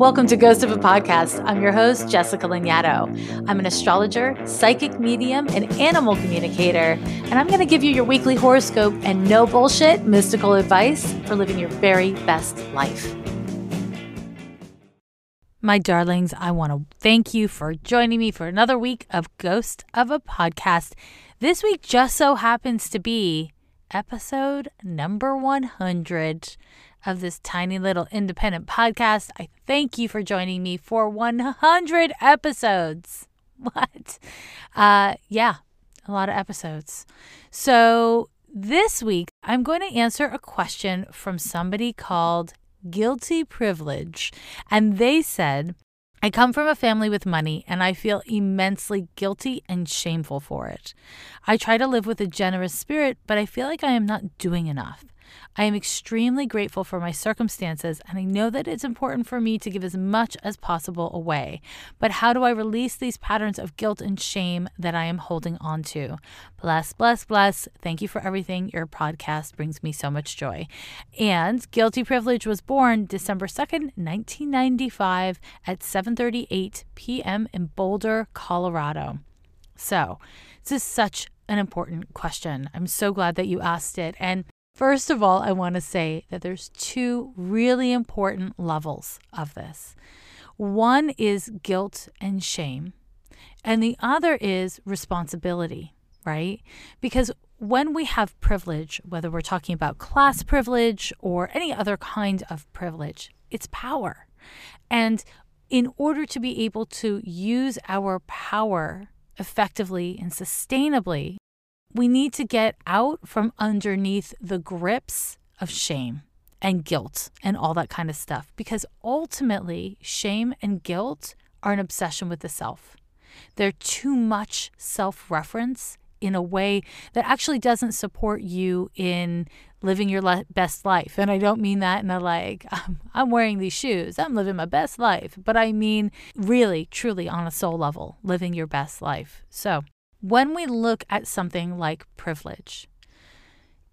Welcome to Ghost of a Podcast. I'm your host, Jessica Lanyadoo. I'm an astrologer, psychic medium, and animal communicator, and I'm going to give you your weekly horoscope and no bullshit mystical advice for living your very best life. My darlings, I want to thank you for joining me for another week of Ghost of a Podcast. This week just so happens to be episode number 100 of this tiny little independent podcast. I thank you for joining me for 100 episodes. What? Uh, yeah, a lot of episodes. So this week, I'm going to answer a question from somebody called Guilty Privilege. And they said, I come from a family with money and I feel immensely guilty and shameful for it. I try to live with a generous spirit, but I feel like I am not doing enough. I am extremely grateful for my circumstances, and I know that it's important for me to give as much as possible away. But how do I release these patterns of guilt and shame that I am holding on to? Bless, bless, bless. Thank you for everything. Your podcast brings me so much joy. And Guilty Privilege was born December 2nd, 1995 at 7:38 p.m. in Boulder, Colorado. So, this is such an important question. I'm so glad that you asked it. And First of all, I want to say that there's two really important levels of this. One is guilt and shame, and the other is responsibility, right? Because when we have privilege, whether we're talking about class privilege or any other kind of privilege, it's power. And in order to be able to use our power effectively and sustainably, we need to get out from underneath the grips of shame and guilt and all that kind of stuff because ultimately, shame and guilt are an obsession with the self. They're too much self reference in a way that actually doesn't support you in living your le- best life. And I don't mean that in a like, I'm, um, I'm wearing these shoes, I'm living my best life, but I mean really, truly on a soul level, living your best life. So when we look at something like privilege,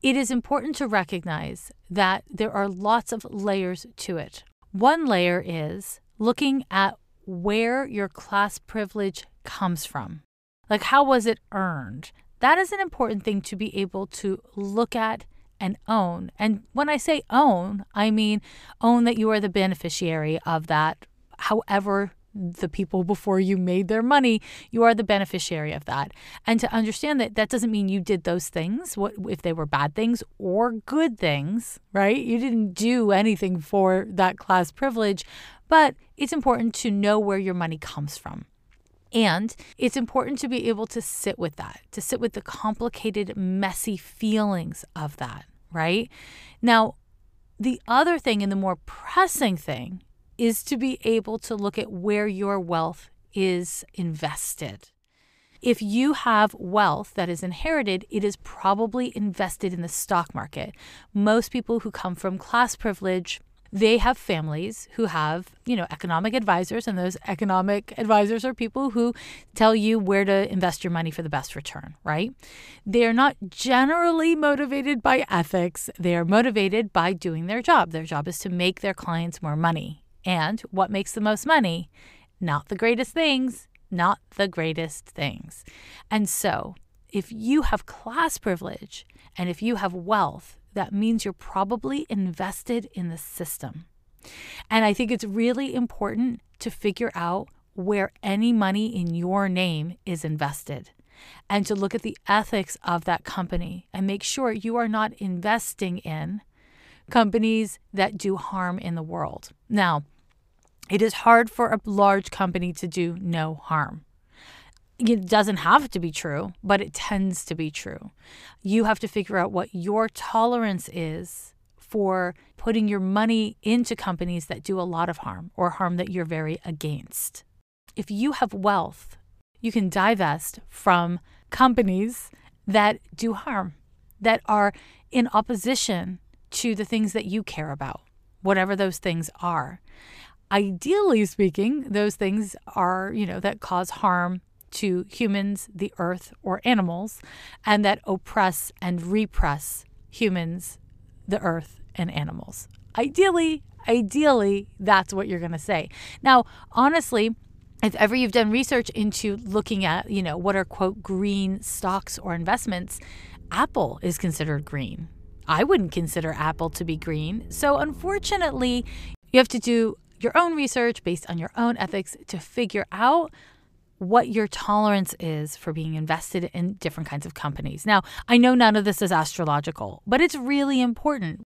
it is important to recognize that there are lots of layers to it. One layer is looking at where your class privilege comes from. Like, how was it earned? That is an important thing to be able to look at and own. And when I say own, I mean own that you are the beneficiary of that, however the people before you made their money, you are the beneficiary of that. And to understand that that doesn't mean you did those things, what if they were bad things or good things, right? You didn't do anything for that class privilege, but it's important to know where your money comes from. And it's important to be able to sit with that, to sit with the complicated, messy feelings of that, right? Now, the other thing and the more pressing thing is to be able to look at where your wealth is invested. If you have wealth that is inherited, it is probably invested in the stock market. Most people who come from class privilege, they have families who have, you know, economic advisors, and those economic advisors are people who tell you where to invest your money for the best return, right? They are not generally motivated by ethics. They are motivated by doing their job. Their job is to make their clients more money. And what makes the most money? Not the greatest things, not the greatest things. And so, if you have class privilege and if you have wealth, that means you're probably invested in the system. And I think it's really important to figure out where any money in your name is invested and to look at the ethics of that company and make sure you are not investing in companies that do harm in the world. Now, it is hard for a large company to do no harm. It doesn't have to be true, but it tends to be true. You have to figure out what your tolerance is for putting your money into companies that do a lot of harm or harm that you're very against. If you have wealth, you can divest from companies that do harm, that are in opposition to the things that you care about, whatever those things are ideally speaking, those things are, you know, that cause harm to humans, the earth, or animals, and that oppress and repress humans, the earth, and animals. Ideally, ideally, that's what you're going to say. Now, honestly, if ever you've done research into looking at, you know, what are quote green stocks or investments, Apple is considered green. I wouldn't consider Apple to be green. So unfortunately, you have to do your own research based on your own ethics to figure out what your tolerance is for being invested in different kinds of companies. Now, I know none of this is astrological, but it's really important.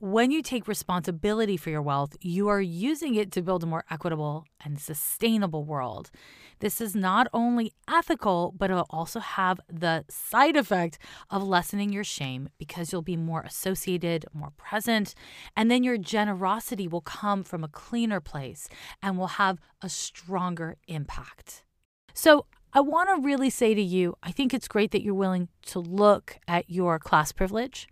When you take responsibility for your wealth, you are using it to build a more equitable and sustainable world. This is not only ethical, but it'll also have the side effect of lessening your shame because you'll be more associated, more present, and then your generosity will come from a cleaner place and will have a stronger impact. So, I want to really say to you, I think it's great that you're willing to look at your class privilege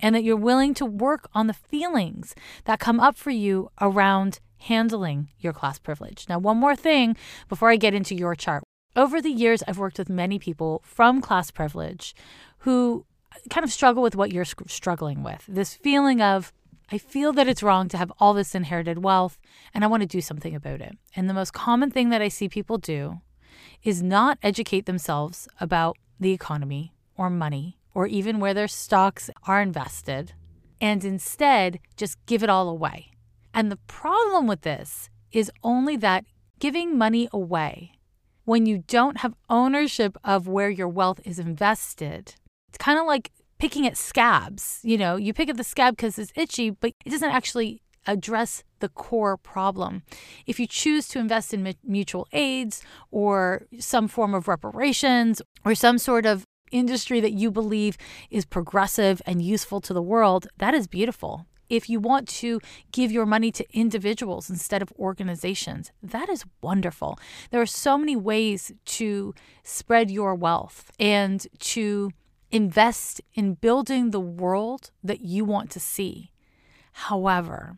and that you're willing to work on the feelings that come up for you around handling your class privilege. Now, one more thing before I get into your chart. Over the years, I've worked with many people from class privilege who kind of struggle with what you're struggling with this feeling of, I feel that it's wrong to have all this inherited wealth and I want to do something about it. And the most common thing that I see people do is not educate themselves about the economy or money or even where their stocks are invested, and instead just give it all away. And the problem with this is only that giving money away when you don't have ownership of where your wealth is invested, it's kind of like picking at scabs. You know, you pick at the scab because it's itchy, but it doesn't actually address the core problem. If you choose to invest in mutual aids or some form of reparations or some sort of industry that you believe is progressive and useful to the world, that is beautiful. If you want to give your money to individuals instead of organizations, that is wonderful. There are so many ways to spread your wealth and to invest in building the world that you want to see. However,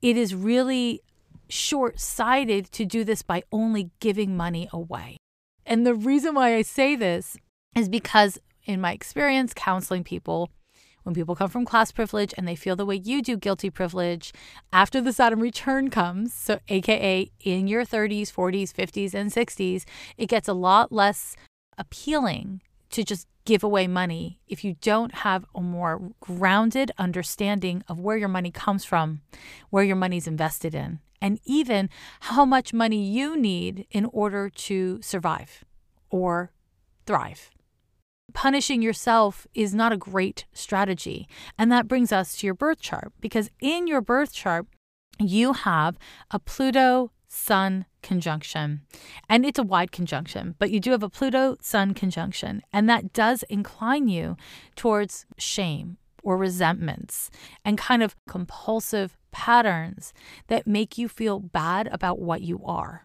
it is really short sighted to do this by only giving money away. And the reason why I say this is because, in my experience, counseling people, when people come from class privilege and they feel the way you do guilty privilege, after the Saturn return comes, so AKA in your 30s, 40s, 50s, and 60s, it gets a lot less appealing to just give away money if you don't have a more grounded understanding of where your money comes from, where your money's invested in, and even how much money you need in order to survive or thrive punishing yourself is not a great strategy. And that brings us to your birth chart because in your birth chart, you have a Pluto Sun conjunction. And it's a wide conjunction, but you do have a Pluto Sun conjunction. And that does incline you towards shame or resentments and kind of compulsive patterns that make you feel bad about what you are.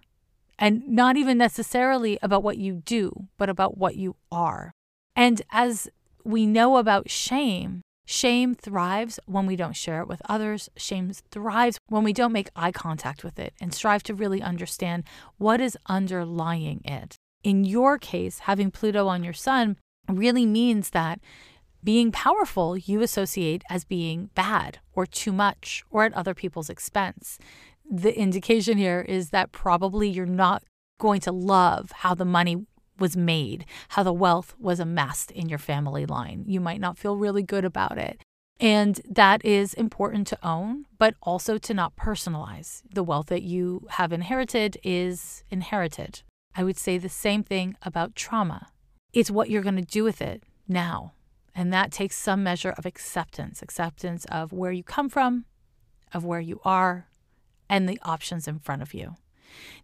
And not even necessarily about what you do, but about what you are. And as we know about shame, shame thrives when we don't share it with others. Shame thrives when we don't make eye contact with it and strive to really understand what is underlying it. In your case, having Pluto on your sun really means that being powerful you associate as being bad or too much or at other people's expense. The indication here is that probably you're not going to love how the money was made, how the wealth was amassed in your family line. You might not feel really good about it. And that is important to own, but also to not personalize. The wealth that you have inherited is inherited. I would say the same thing about trauma. It's what you're going to do with it now. And that takes some measure of acceptance acceptance of where you come from, of where you are, and the options in front of you.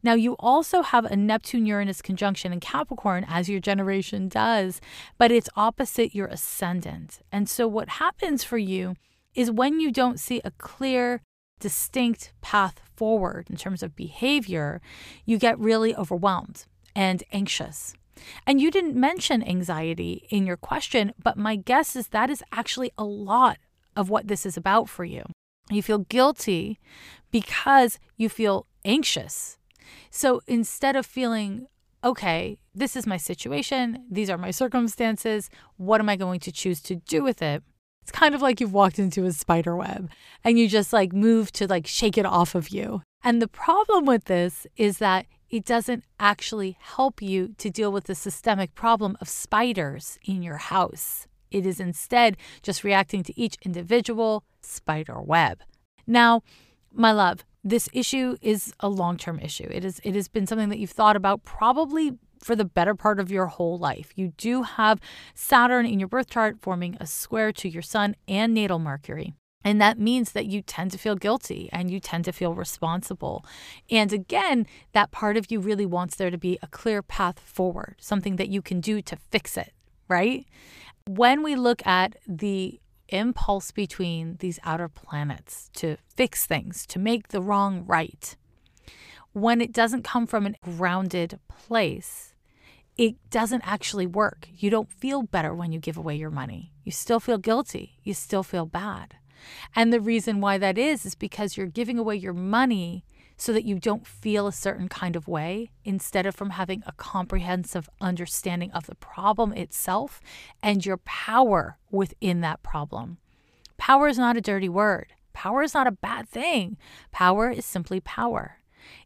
Now, you also have a Neptune Uranus conjunction in Capricorn, as your generation does, but it's opposite your ascendant. And so, what happens for you is when you don't see a clear, distinct path forward in terms of behavior, you get really overwhelmed and anxious. And you didn't mention anxiety in your question, but my guess is that is actually a lot of what this is about for you. You feel guilty because you feel anxious so instead of feeling, okay, this is my situation, these are my circumstances, what am I going to choose to do with it? It's kind of like you've walked into a spider web and you just like move to like shake it off of you. And the problem with this is that it doesn't actually help you to deal with the systemic problem of spiders in your house. It is instead just reacting to each individual spider web. Now, my love, this issue is a long-term issue. It is it has been something that you've thought about probably for the better part of your whole life. You do have Saturn in your birth chart forming a square to your sun and natal Mercury. And that means that you tend to feel guilty and you tend to feel responsible. And again, that part of you really wants there to be a clear path forward, something that you can do to fix it, right? When we look at the impulse between these outer planets to fix things, to make the wrong right, when it doesn't come from a grounded place, it doesn't actually work. You don't feel better when you give away your money. You still feel guilty. You still feel bad. And the reason why that is, is because you're giving away your money so that you don't feel a certain kind of way instead of from having a comprehensive understanding of the problem itself and your power within that problem. Power is not a dirty word. Power is not a bad thing. Power is simply power.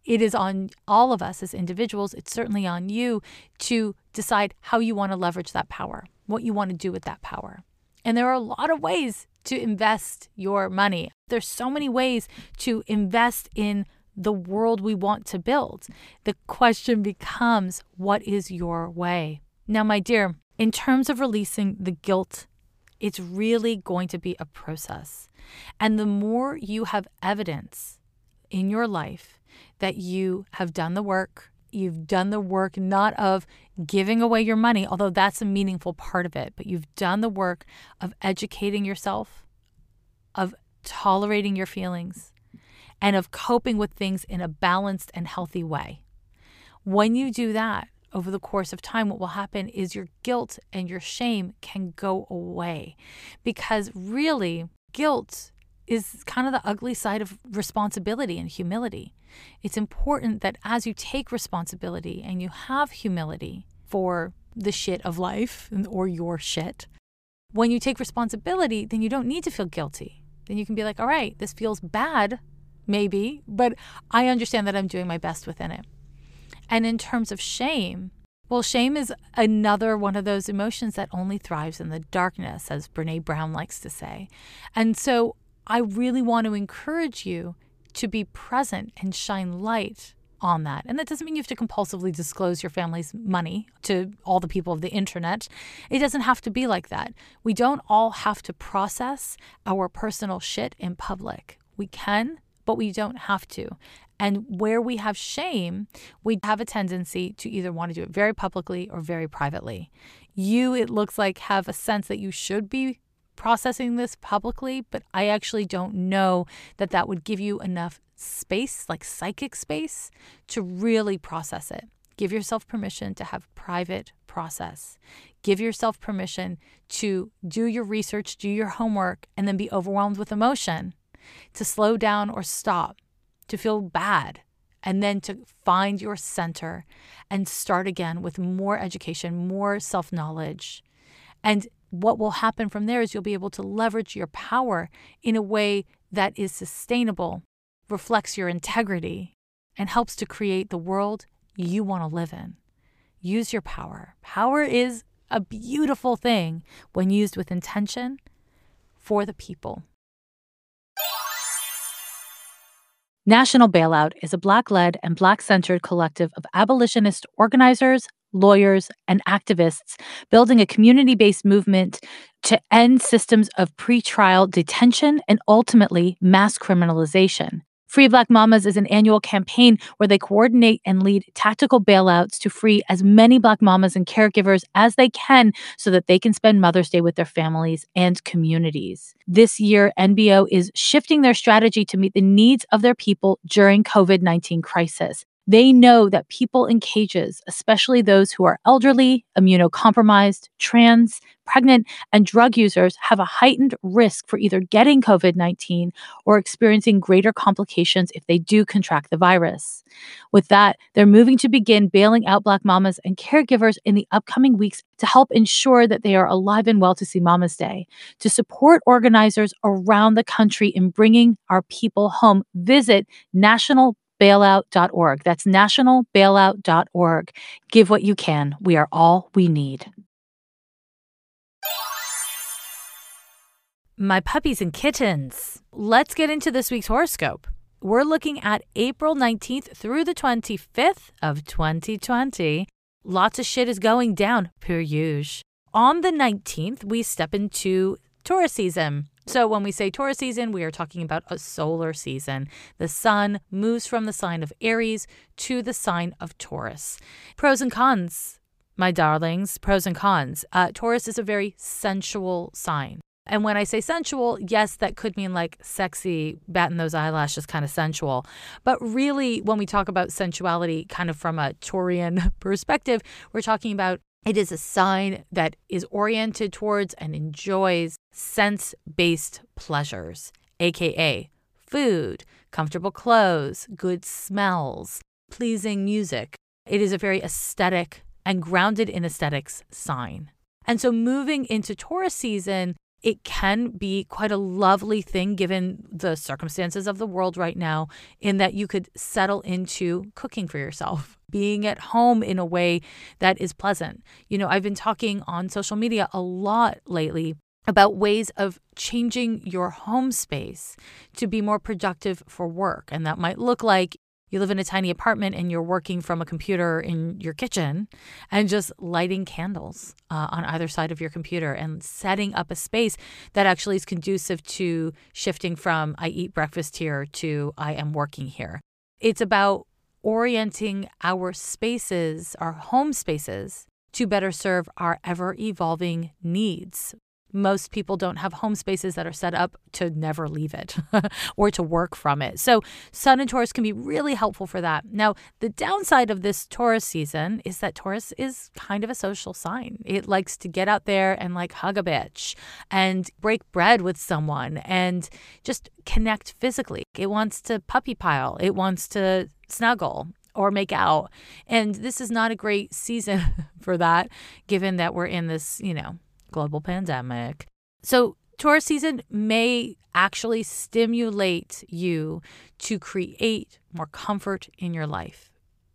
It is on all of us as individuals, it's certainly on you to decide how you want to leverage that power, what you want to do with that power. And there are a lot of ways to invest your money. There's so many ways to invest in the world we want to build. The question becomes what is your way? Now, my dear, in terms of releasing the guilt, it's really going to be a process. And the more you have evidence in your life that you have done the work. You've done the work not of giving away your money, although that's a meaningful part of it, but you've done the work of educating yourself, of tolerating your feelings, and of coping with things in a balanced and healthy way. When you do that, over the course of time, what will happen is your guilt and your shame can go away. Because really, guilt is kind of the ugly side of responsibility and humility. It's important that as you take responsibility and you have humility for the shit of life or your shit, when you take responsibility, then you don't need to feel guilty. Then you can be like, all right, this feels bad, maybe, but I understand that I'm doing my best within it. And in terms of shame, well, shame is another one of those emotions that only thrives in the darkness, as Brene Brown likes to say. And so I really want to encourage you to be present and shine light on that. And that doesn't mean you have to compulsively disclose your family's money to all the people of the internet. It doesn't have to be like that. We don't all have to process our personal shit in public. We can, but we don't have to. And where we have shame, we have a tendency to either want to do it very publicly or very privately. You, it looks like, have a sense that you should be processing this publicly, but I actually don't know that that would give you enough space, like psychic space, to really process it. Give yourself permission to have private process. Give yourself permission to do your research, do your homework, and then be overwhelmed with emotion, to slow down or stop, to feel bad, and then to find your center and start again with more education, more self knowledge. And what will happen from there is you'll be able to leverage your power in a way that is sustainable, reflects your integrity, and helps to create the world you want to live in. Use your power. Power is a beautiful thing when used with intention for the people. National Bailout is a Black led and Black centered collective of abolitionist organizers, lawyers, and activists building a community based movement to end systems of pretrial detention and ultimately mass criminalization. Free Black Mamas is an annual campaign where they coordinate and lead tactical bailouts to free as many Black mamas and caregivers as they can so that they can spend Mother's Day with their families and communities. This year, NBO is shifting their strategy to meet the needs of their people during COVID 19 crisis. They know that people in cages, especially those who are elderly, immunocompromised, trans, pregnant, and drug users, have a heightened risk for either getting COVID 19 or experiencing greater complications if they do contract the virus. With that, they're moving to begin bailing out Black mamas and caregivers in the upcoming weeks to help ensure that they are alive and well to see Mama's Day. To support organizers around the country in bringing our people home, visit National nationalbailout.org. That's nationalbailout.org. Give what you can. We are all we need. My puppies and kittens. Let's get into this week's horoscope. We're looking at April 19th through the 25th of 2020. Lots of shit is going down, per usual. On the 19th, we step into Taurus season. So, when we say Taurus season, we are talking about a solar season. The sun moves from the sign of Aries to the sign of Taurus. Pros and cons, my darlings, pros and cons. Uh, Taurus is a very sensual sign. And when I say sensual, yes, that could mean like sexy, batting those eyelashes, kind of sensual. But really, when we talk about sensuality, kind of from a Taurian perspective, we're talking about it is a sign that is oriented towards and enjoys sense based pleasures, aka food, comfortable clothes, good smells, pleasing music. It is a very aesthetic and grounded in aesthetics sign. And so moving into Taurus season, it can be quite a lovely thing given the circumstances of the world right now, in that you could settle into cooking for yourself, being at home in a way that is pleasant. You know, I've been talking on social media a lot lately about ways of changing your home space to be more productive for work. And that might look like you live in a tiny apartment and you're working from a computer in your kitchen and just lighting candles uh, on either side of your computer and setting up a space that actually is conducive to shifting from I eat breakfast here to I am working here. It's about orienting our spaces, our home spaces, to better serve our ever evolving needs most people don't have home spaces that are set up to never leave it or to work from it. So, Sun and Taurus can be really helpful for that. Now, the downside of this Taurus season is that Taurus is kind of a social sign. It likes to get out there and like hug a bitch and break bread with someone and just connect physically. It wants to puppy pile, it wants to snuggle or make out. And this is not a great season for that, given that we're in this, you know, global pandemic. So, Taurus season may actually stimulate you to create more comfort in your life.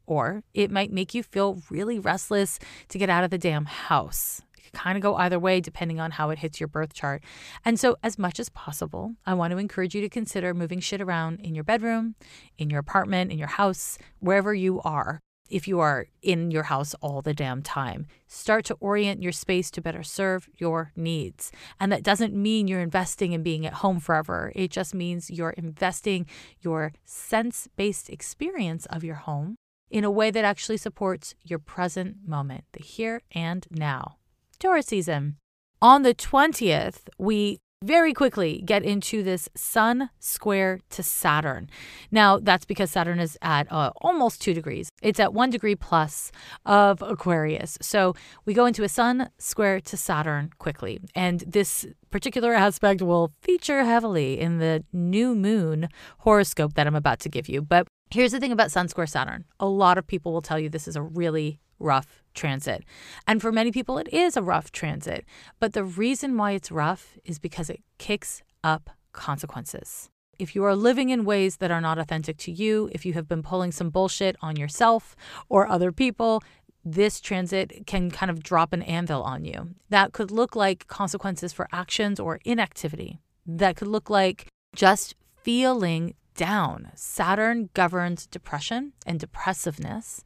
Or it might make you feel really restless to get out of the damn house. It can kind of go either way depending on how it hits your birth chart. And so, as much as possible, I want to encourage you to consider moving shit around in your bedroom, in your apartment, in your house, wherever you are if you are in your house all the damn time. Start to orient your space to better serve your needs. And that doesn't mean you're investing in being at home forever. It just means you're investing your sense based experience of your home in a way that actually supports your present moment, the here and now. Taurus season. On the 20th, we very quickly get into this Sun square to Saturn. Now, that's because Saturn is at uh, almost two degrees. It's at one degree plus of Aquarius. So we go into a Sun square to Saturn quickly. And this particular aspect will feature heavily in the new moon horoscope that I'm about to give you. But here's the thing about Sun square Saturn a lot of people will tell you this is a really rough transit. And for many people, it is a rough transit. But the reason why it's rough is because it kicks up consequences. If you are living in ways that are not authentic to you, if you have been pulling some bullshit on yourself or other people, this transit can kind of drop an anvil on you. That could look like consequences for actions or inactivity. That could look like just feeling down. Saturn governs depression and depressiveness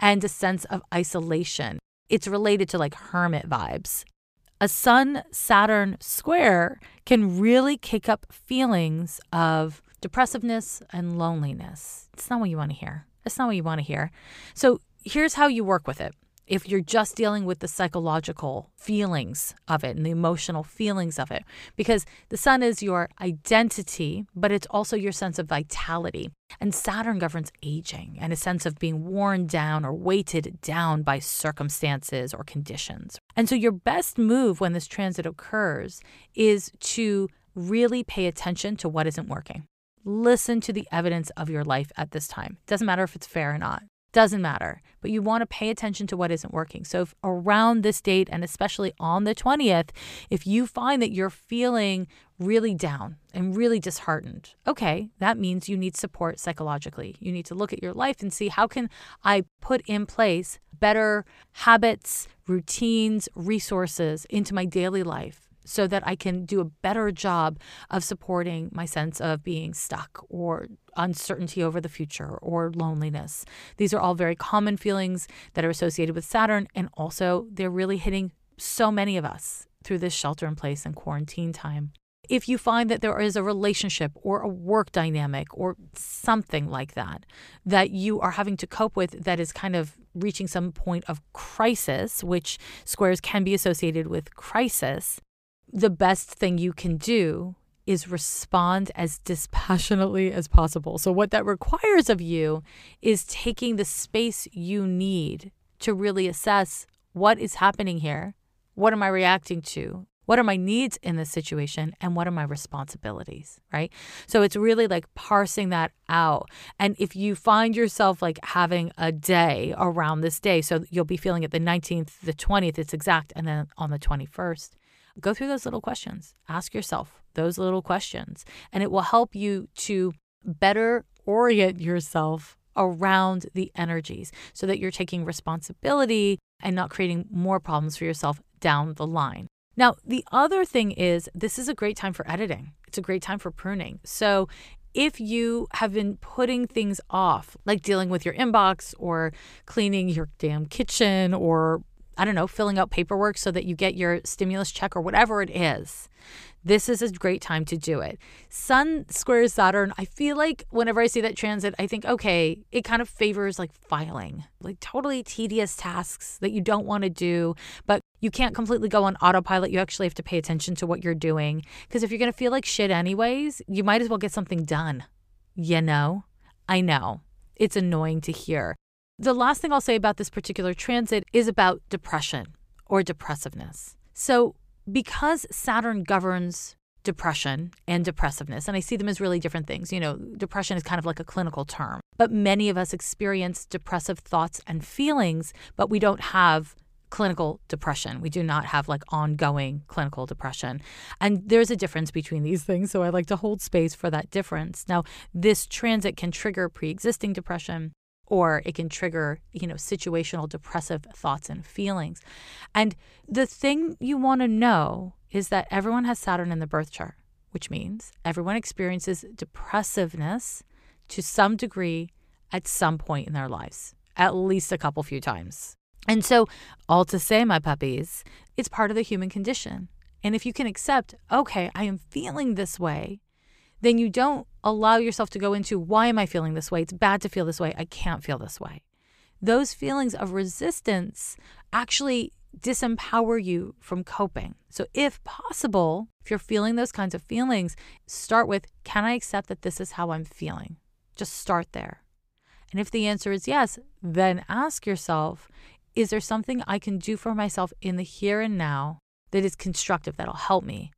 and a sense of isolation. It's related to like hermit vibes. A Sun Saturn square can really kick up feelings of depressiveness and loneliness. It's not what you want to hear. It's not what you want to hear. So here's how you work with it if you're just dealing with the psychological feelings of it and the emotional feelings of it, because the sun is your identity, but it's also your sense of vitality. And Saturn governs aging and a sense of being worn down or weighted down by circumstances or conditions. And so, your best move when this transit occurs is to really pay attention to what isn't working. Listen to the evidence of your life at this time. Doesn't matter if it's fair or not. Doesn't matter, but you want to pay attention to what isn't working. So, if around this date and especially on the 20th, if you find that you're feeling really down and really disheartened, okay, that means you need support psychologically. You need to look at your life and see how can I put in place better habits, routines, resources into my daily life so that I can do a better job of supporting my sense of being stuck or uncertainty over the future or loneliness. These are all very common feelings that are associated with Saturn, and also they're really hitting so many of us through this shelter in place and quarantine time. If you find that there is a relationship or a work dynamic or something like that that you are having to cope with that is kind of reaching some point of crisis, which squares can be associated with crisis, the best thing you can do is respond as dispassionately as possible. So, what that requires of you is taking the space you need to really assess what is happening here, what am I reacting to, what are my needs in this situation, and what are my responsibilities, right? So, it's really like parsing that out. And if you find yourself like having a day around this day, so you'll be feeling it the 19th, the 20th, it's exact, and then on the 21st go through those little questions. Ask yourself those little questions, and it will help you to better orient yourself around the energies so that you're taking responsibility and not creating more problems for yourself down the line. Now, the other thing is this is a great time for editing. It's a great time for pruning. So, if you have been putting things off, like dealing with your inbox or cleaning your damn kitchen or I don't know, filling out paperwork so that you get your stimulus check or whatever it is. This is a great time to do it. Sun squares Saturn. I feel like whenever I see that transit, I think, okay, it kind of favors like filing, like totally tedious tasks that you don't want to do, but you can't completely go on autopilot. You actually have to pay attention to what you're doing. Because if you're going to feel like shit anyways, you might as well get something done. You know? I know. It's annoying to hear. The last thing I'll say about this particular transit is about depression or depressiveness. So, because Saturn governs depression and depressiveness, and I see them as really different things. You know, depression is kind of like a clinical term, but many of us experience depressive thoughts and feelings, but we don't have clinical depression. We do not have like ongoing clinical depression. And there's a difference between these things. So I like to hold space for that difference. Now, this transit can trigger pre existing depression or it can trigger, you know, situational depressive thoughts and feelings. And the thing you want to know is that everyone has Saturn in the birth chart, which means everyone experiences depressiveness to some degree at some point in their lives, at least a couple few times. And so, all to say, my puppies, it's part of the human condition. And if you can accept, okay, I am feeling this way, then you don't allow yourself to go into why am I feeling this way? It's bad to feel this way. I can't feel this way. Those feelings of resistance actually disempower you from coping. So, if possible, if you're feeling those kinds of feelings, start with Can I accept that this is how I'm feeling? Just start there. And if the answer is yes, then ask yourself Is there something I can do for myself in the here and now that is constructive, that'll help me?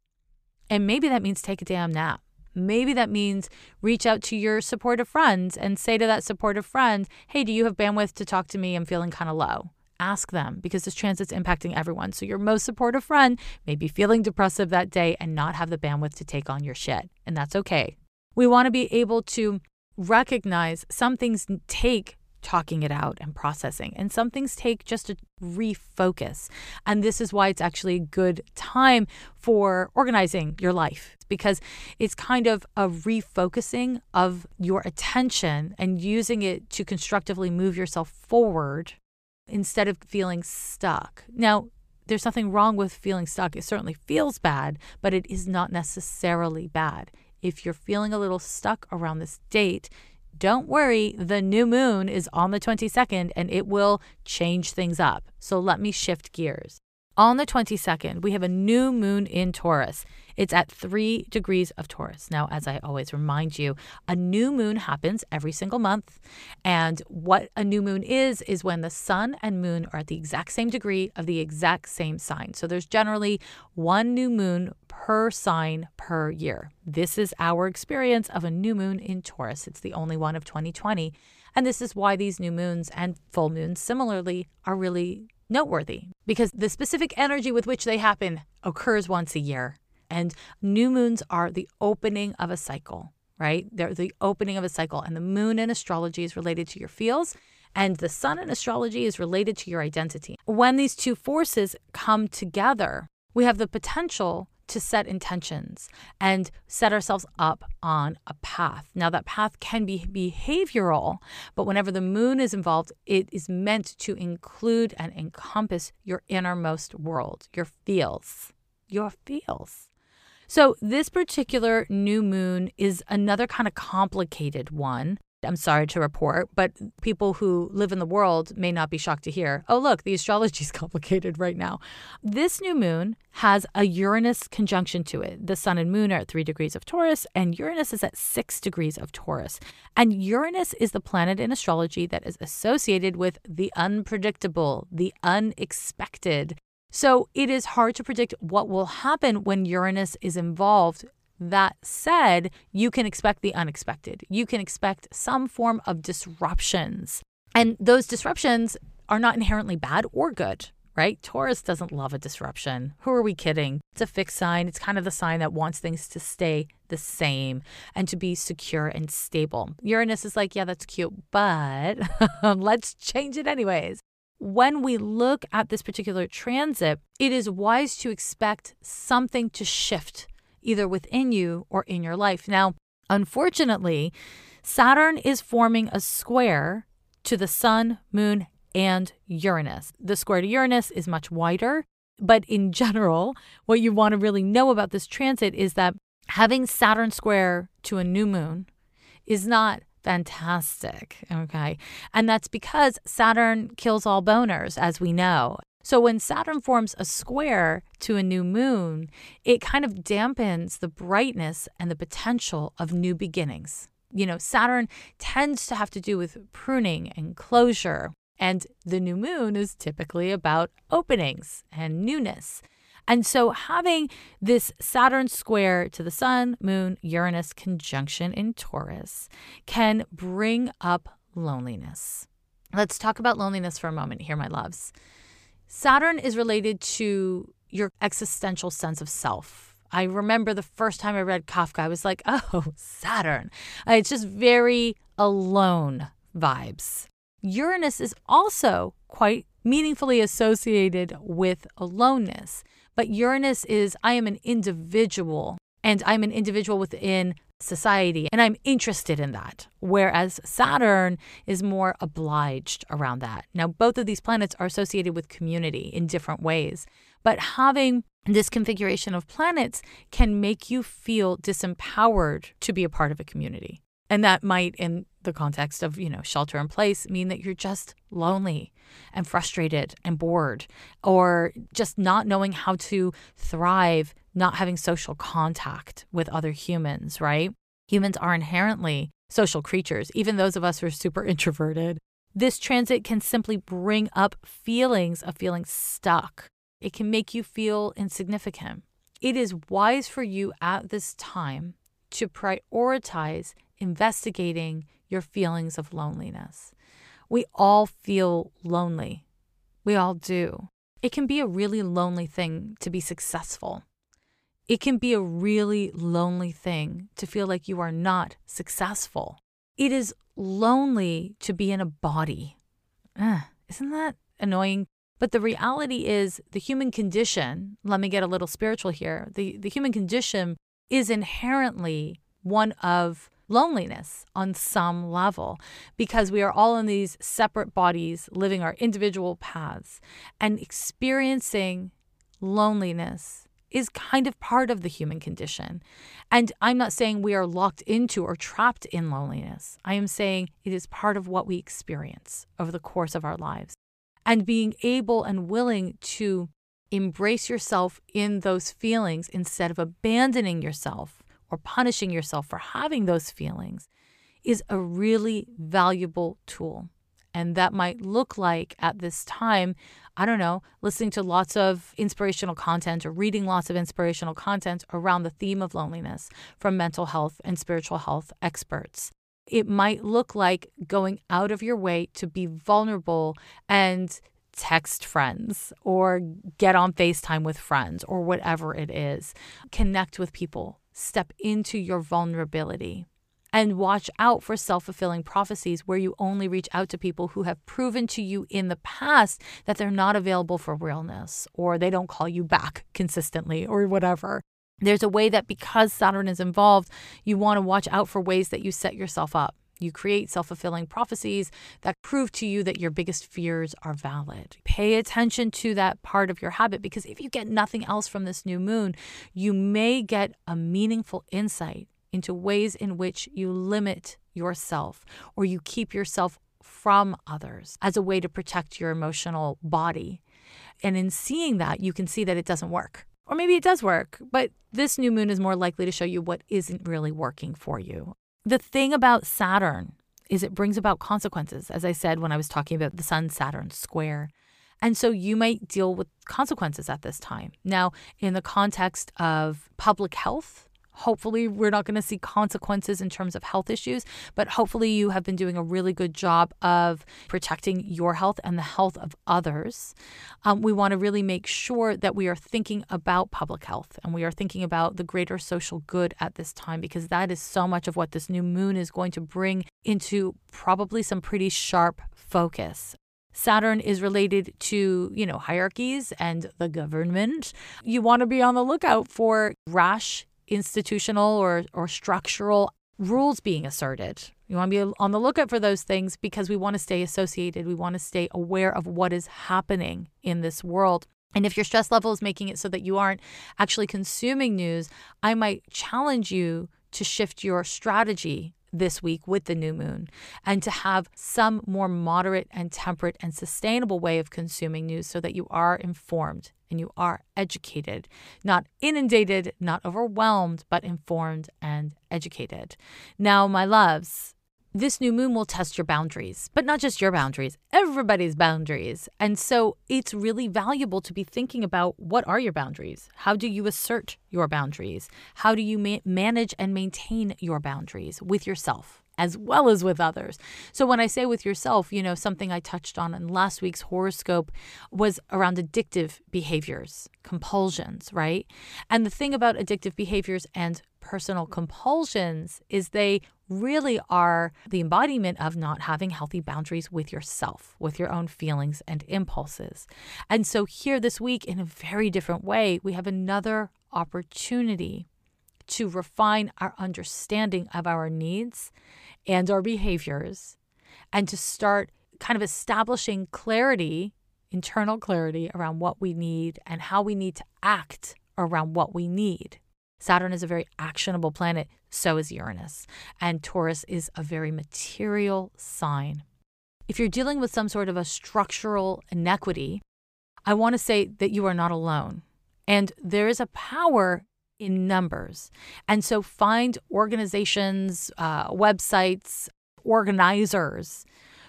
And maybe that means take a damn nap. Maybe that means reach out to your supportive friends and say to that supportive friend, Hey, do you have bandwidth to talk to me? I'm feeling kind of low. Ask them because this transit's impacting everyone. So your most supportive friend may be feeling depressive that day and not have the bandwidth to take on your shit. And that's okay. We want to be able to recognize some things take talking it out and processing. And some things take just a refocus. And this is why it's actually a good time for organizing your life because it's kind of a refocusing of your attention and using it to constructively move yourself forward instead of feeling stuck. Now, there's nothing wrong with feeling stuck. It certainly feels bad, but it is not necessarily bad. If you're feeling a little stuck around this date, don't worry, the new moon is on the 22nd and it will change things up. So let me shift gears. On the 22nd, we have a new moon in Taurus. It's at three degrees of Taurus. Now, as I always remind you, a new moon happens every single month. And what a new moon is, is when the sun and moon are at the exact same degree of the exact same sign. So there's generally one new moon per sign per year. This is our experience of a new moon in Taurus. It's the only one of 2020. And this is why these new moons and full moons, similarly, are really noteworthy because the specific energy with which they happen occurs once a year. And new moons are the opening of a cycle, right? They're the opening of a cycle. And the moon in astrology is related to your feels, and the sun in astrology is related to your identity. When these two forces come together, we have the potential to set intentions and set ourselves up on a path. Now, that path can be behavioral, but whenever the moon is involved, it is meant to include and encompass your innermost world, your feels, your feels. So, this particular new moon is another kind of complicated one I'm sorry to report, but people who live in the world may not be shocked to hear, oh, look, the astrology is complicated right now. This new moon has a Uranus conjunction to it. The sun and moon are at three degrees of Taurus, and Uranus is at six degrees of Taurus. And Uranus is the planet in astrology that is associated with the unpredictable, the unexpected. So it is hard to predict what will happen when Uranus is involved that said, you can expect the unexpected. You can expect some form of disruptions. And those disruptions are not inherently bad or good, right? Taurus doesn't love a disruption. Who are we kidding? It's a fixed sign. It's kind of the sign that wants things to stay the same and to be secure and stable. Uranus is like, yeah, that's cute, but let's change it anyways. When we look at this particular transit, it is wise to expect something to shift either within you or in your life. Now, unfortunately, Saturn is forming a square to the Sun, Moon, and Uranus. The square to Uranus is much wider, but in general, what you want to really know about this transit is that having Saturn square to a new moon is not fantastic. Okay. And that's because Saturn kills all boners, as we know. So when Saturn forms a square to a new moon, it kind of dampens the brightness and the potential of new beginnings. You know, Saturn tends to have to do with pruning and closure, and the new moon is typically about openings and newness. And so having this Saturn square to the Sun, Moon, Uranus conjunction in Taurus can bring up loneliness. Let's talk about loneliness for a moment here, my loves. Saturn is related to your existential sense of self. I remember the first time I read Kafka, I was like, oh, Saturn. Uh, it's just very alone vibes. Uranus is also quite meaningfully associated with aloneness, but Uranus is, I am an individual and I'm an individual within society. And I'm interested in that. Whereas Saturn is more obliged around that. Now, both of these planets are associated with community in different ways. But having this configuration of planets can make you feel disempowered to be a part of a community. And that might, in the context of, you know, shelter in place, mean that you're just lonely and frustrated and bored, or just not knowing how to thrive, not having social contact with other humans, right? Humans are inherently social creatures, even those of us who are super introverted. This transit can simply bring up feelings of feeling stuck. It can make you feel insignificant. It is wise for you at this time to prioritize investigating your feelings of loneliness. We all feel lonely. We all do. It can be a really lonely thing to be successful. It can be a really lonely thing to feel like you are not successful. It is lonely to be in a body. Ugh, isn't that annoying? But the reality is, the human condition, let me get a little spiritual here, the, the human condition is inherently one of loneliness on some level because we are all in these separate bodies living our individual paths and experiencing loneliness is kind of part of the human condition. And I'm not saying we are locked into or trapped in loneliness. I am saying it is part of what we experience over the course of our lives. And being able and willing to embrace yourself in those feelings instead of abandoning yourself or punishing yourself for having those feelings is a really valuable tool. And that might look like at this time, I don't know, listening to lots of inspirational content or reading lots of inspirational content around the theme of loneliness from mental health and spiritual health experts. It might look like going out of your way to be vulnerable and text friends or get on FaceTime with friends or whatever it is. Connect with people, step into your vulnerability and watch out for self fulfilling prophecies where you only reach out to people who have proven to you in the past that they're not available for realness or they don't call you back consistently or whatever. There's a way that because Saturn is involved, you want to watch out for ways that you set yourself up. You create self fulfilling prophecies that prove to you that your biggest fears are valid. Pay attention to that part of your habit because if you get nothing else from this new moon, you may get a meaningful insight into ways in which you limit yourself or you keep yourself from others as a way to protect your emotional body. And in seeing that, you can see that it doesn't work. Or maybe it does work, but this new moon is more likely to show you what isn't really working for you. The thing about Saturn is it brings about consequences, as I said when I was talking about the Sun Saturn square. And so you might deal with consequences at this time. Now, in the context of public health, Hopefully, we're not going to see consequences in terms of health issues, but hopefully, you have been doing a really good job of protecting your health and the health of others. Um, we want to really make sure that we are thinking about public health and we are thinking about the greater social good at this time because that is so much of what this new moon is going to bring into probably some pretty sharp focus. Saturn is related to, you know, hierarchies and the government. You want to be on the lookout for rash institutional or, or structural rules being asserted. You want to be on the lookout for those things because we want to stay associated. We want to stay aware of what is happening in this world. And if your stress level is making it so that you aren't actually consuming news, I might challenge you to shift your strategy this week with the new moon and to have some more moderate and temperate and sustainable way of consuming news so that you are informed and you are educated, not inundated, not overwhelmed, but informed and educated. Now, my loves, this new moon will test your boundaries, but not just your boundaries, everybody's boundaries. And so it's really valuable to be thinking about what are your boundaries? How do you assert your boundaries? How do you ma- manage and maintain your boundaries with yourself? as well as with others. So when I say with yourself, you know, something I touched on in last week's horoscope was around addictive behaviors, compulsions, right? And the thing about addictive behaviors and personal compulsions is they really are the embodiment of not having healthy boundaries with yourself, with your own feelings and impulses. And so, here this week, in a very different way, we have another opportunity to refine our understanding of our needs and our behaviors and to start kind of establishing clarity, internal clarity around what we need and how we need to act around what we need. Saturn is a very actionable planet, so is Uranus. And Taurus is a very material sign. If you're dealing with some sort of a structural inequity, I want to say that you are not alone. And there is a power in numbers. And so find organizations, uh, websites, organizers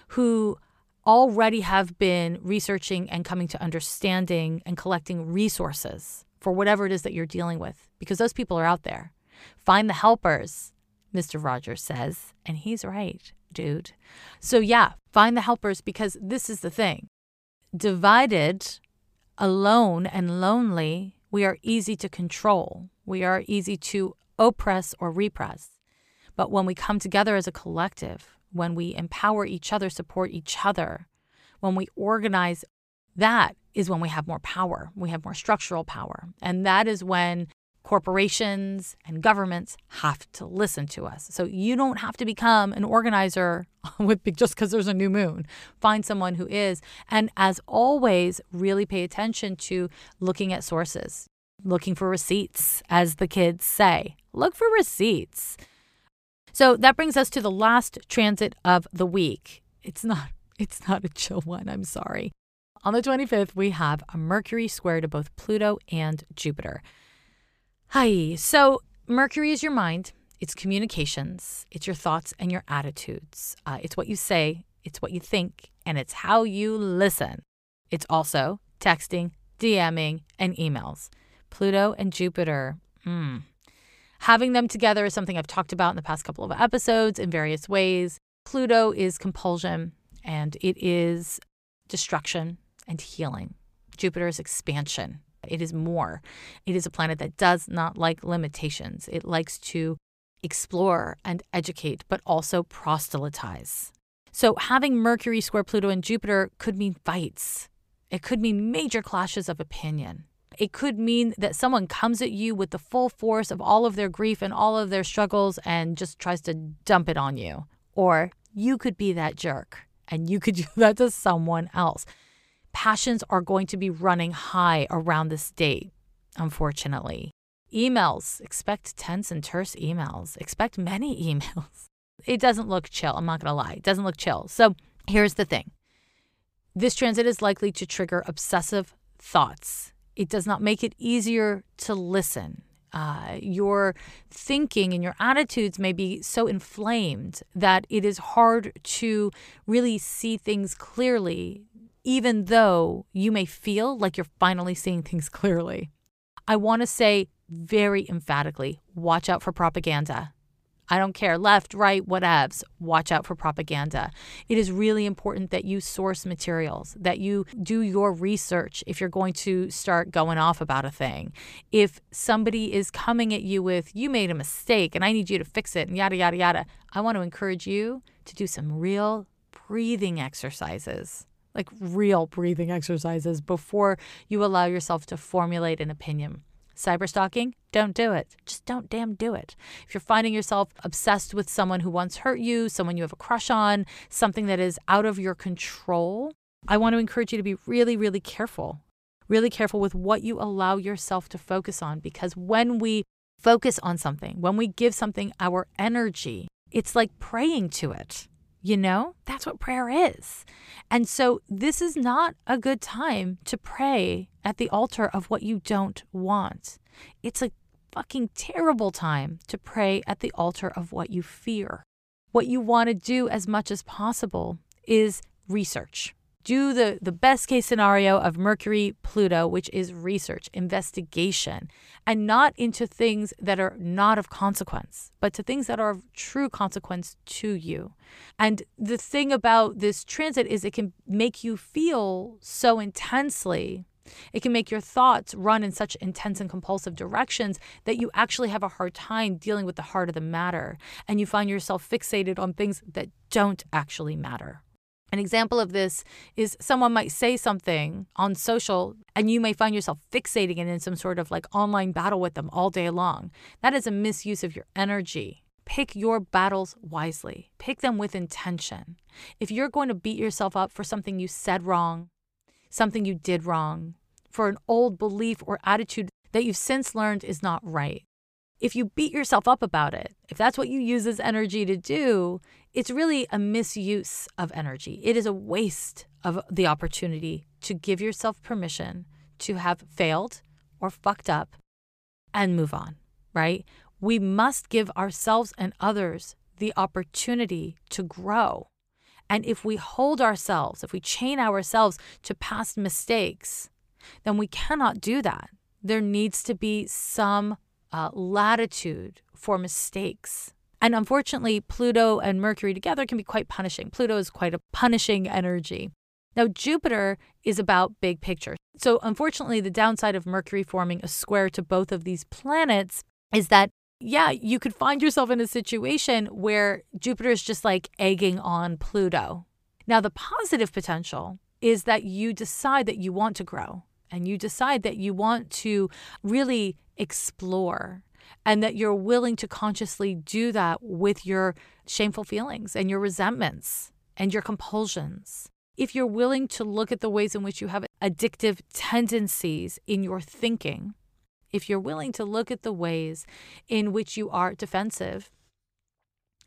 who already have been researching and coming to understanding and collecting resources for whatever it is that you're dealing with, because those people are out there. Find the helpers, Mr. Rogers says, and he's right, dude. So, yeah, find the helpers because this is the thing. Divided, alone, and lonely, we are easy to control. We are easy to oppress or repress. But when we come together as a collective, when we empower each other, support each other, when we organize, that is when we have more power. We have more structural power. And that is when corporations and governments have to listen to us. So you don't have to become an organizer with just because there's a new moon. Find someone who is. And as always, really pay attention to looking at sources looking for receipts, as the kids say. Look for receipts. So that brings us to the last transit of the week. It's not it's not a chill one, I'm sorry. On the 25th, we have a Mercury square to both Pluto and Jupiter. Hi. So Mercury is your mind, it's communications, it's your thoughts and your attitudes. Uh, it's what you say, it's what you think, and it's how you listen. It's also texting, DMing, and emails. Pluto and Jupiter. Mm. Having them together is something I've talked about in the past couple of episodes in various ways. Pluto is compulsion and it is destruction and healing. Jupiter is expansion. It is more. It is a planet that does not like limitations. It likes to explore and educate, but also proselytize. So, having Mercury square Pluto and Jupiter could mean fights. It could mean major clashes of opinion. It could mean that someone comes at you with the full force of all of their grief and all of their struggles and just tries to dump it on you. Or you could be that jerk and you could do that to someone else. Passions are going to be running high around this date, unfortunately. Emails, expect tense and terse emails. Expect many emails. It doesn't look chill. I'm not to lie. It doesn't look chill. So here's the thing this transit is likely to trigger obsessive thoughts. It does not make it easier to listen. Uh, your thinking and your attitudes may be so inflamed that it is hard to really see things clearly, even though you may feel like you're finally seeing things clearly. I want to say very emphatically watch out for propaganda. I don't care, left, right, whatevs. Watch out for propaganda. It is really important that you source materials, that you do your research if you're going to start going off about a thing. If somebody is coming at you with, you made a mistake and I need you to fix it, and yada, yada, yada, I want to encourage you to do some real breathing exercises like real breathing exercises before you allow yourself to formulate an opinion. Cyberstalking, don't do it. Just don't damn do it. If you're finding yourself obsessed with someone who once hurt you, someone you have a crush on, something that is out of your control, I want to encourage you to be really, really careful. Really careful with what you allow yourself to focus on because when we focus on something, when we give something our energy, it's like praying to it. You know, that's what prayer is. And so, this is not a good time to pray at the altar of what you don't want. It's a fucking terrible time to pray at the altar of what you fear. What you want to do as much as possible is research do the, the best case scenario of Mercury, Pluto, which is research, investigation, and not into things that are not of consequence, but to things that are of true consequence to you. And the thing about this transit is it can make you feel so intensely. It can make your thoughts run in such intense and compulsive directions that you actually have a hard time dealing with the heart of the matter. And you find yourself fixated on things that don't actually matter. An example of this is someone might say something on social and you may find yourself fixating it in some sort of like online battle with them all day long. That is a misuse of your energy. Pick your battles wisely, pick them with intention. If you're going to beat yourself up for something you said wrong, something you did wrong, for an old belief or attitude that you've since learned is not right, if you beat yourself up about it, if that's what you use as energy to do, it's really a misuse of energy. It is a waste of the opportunity to give yourself permission to have failed or fucked up and move on, right? We must give ourselves and others the opportunity to grow. And if we hold ourselves, if we chain ourselves to past mistakes, then we cannot do that. There needs to be some uh, latitude for mistakes and unfortunately, Pluto and Mercury together can be quite punishing. Pluto is quite a punishing energy. Now, Jupiter is about big picture. So, unfortunately, the downside of Mercury forming a square to both of these planets is that, yeah, you could find yourself in a situation where Jupiter is just like egging on Pluto. Now, the positive potential is that you decide that you want to grow and you decide that you want to really explore and that you're willing to consciously do that with your shameful feelings and your resentments and your compulsions. If you're willing to look at the ways in which you have addictive tendencies in your thinking, if you're willing to look at the ways in which you are defensive,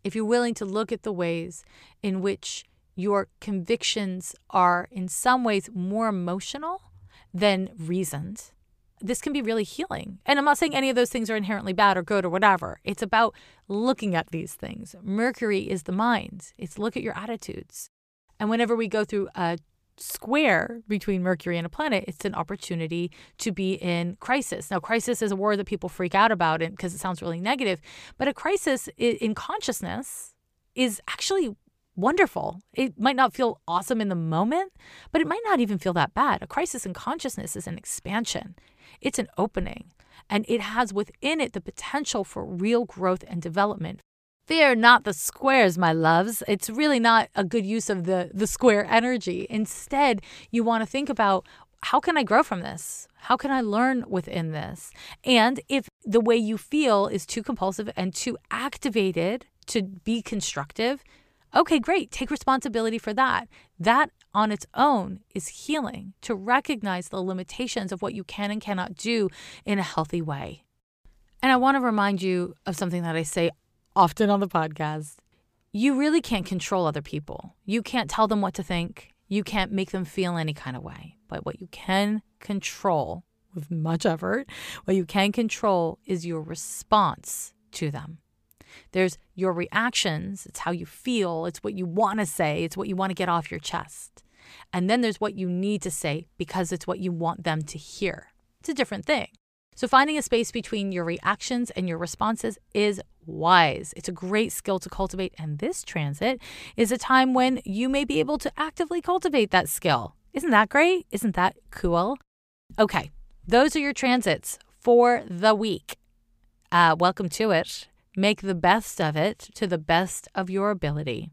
if you're willing to look at the ways in which your convictions are in some ways more emotional than reasoned, this can be really healing. And I'm not saying any of those things are inherently bad or good or whatever. It's about looking at these things. Mercury is the mind, it's look at your attitudes. And whenever we go through a square between Mercury and a planet, it's an opportunity to be in crisis. Now, crisis is a word that people freak out about because it sounds really negative, but a crisis in consciousness is actually wonderful. It might not feel awesome in the moment, but it might not even feel that bad. A crisis in consciousness is an expansion, it's an opening, and it has within it the potential for real growth and development. Fear not the squares, my loves. It's really not a good use of the, the square energy. Instead, you want to think about how can I grow from this? How can I learn within this? And if the way you feel is too compulsive and too activated to be constructive, Okay, great. Take responsibility for that. That on its own is healing to recognize the limitations of what you can and cannot do in a healthy way. And I want to remind you of something that I say often on the podcast. You really can't control other people. You can't tell them what to think. You can't make them feel any kind of way. But what you can control with much effort, what you can control is your response to them. There's your reactions, it's how you feel, it's what you want to say, it's what you want to get off your chest. And then there's what you need to say because it's what you want them to hear. It's a different thing. So, finding a space between your reactions and your responses is wise. It's a great skill to cultivate. And this transit is a time when you may be able to actively cultivate that skill. Isn't that great? Isn't that cool? Okay, those are your transits for the week. Uh, welcome to it. Make the best of it to the best of your ability.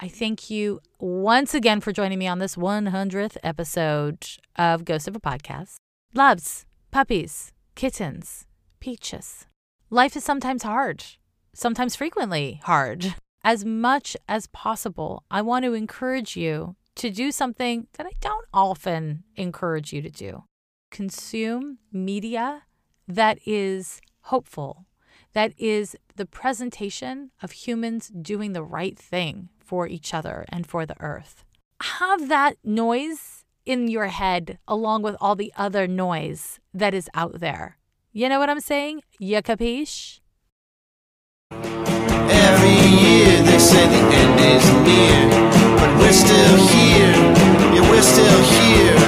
I thank you once again for joining me on this 100th episode of Ghost of a Podcast. Loves, puppies, kittens, peaches. Life is sometimes hard, sometimes frequently hard. As much as possible, I want to encourage you to do something that I don't often encourage you to do consume media that is hopeful, that is the presentation of humans doing the right thing for each other and for the earth. Have that noise in your head along with all the other noise that is out there. You know what I'm saying? You capiche? Every year they say the end is near, but we're still here. Yeah, we're still here.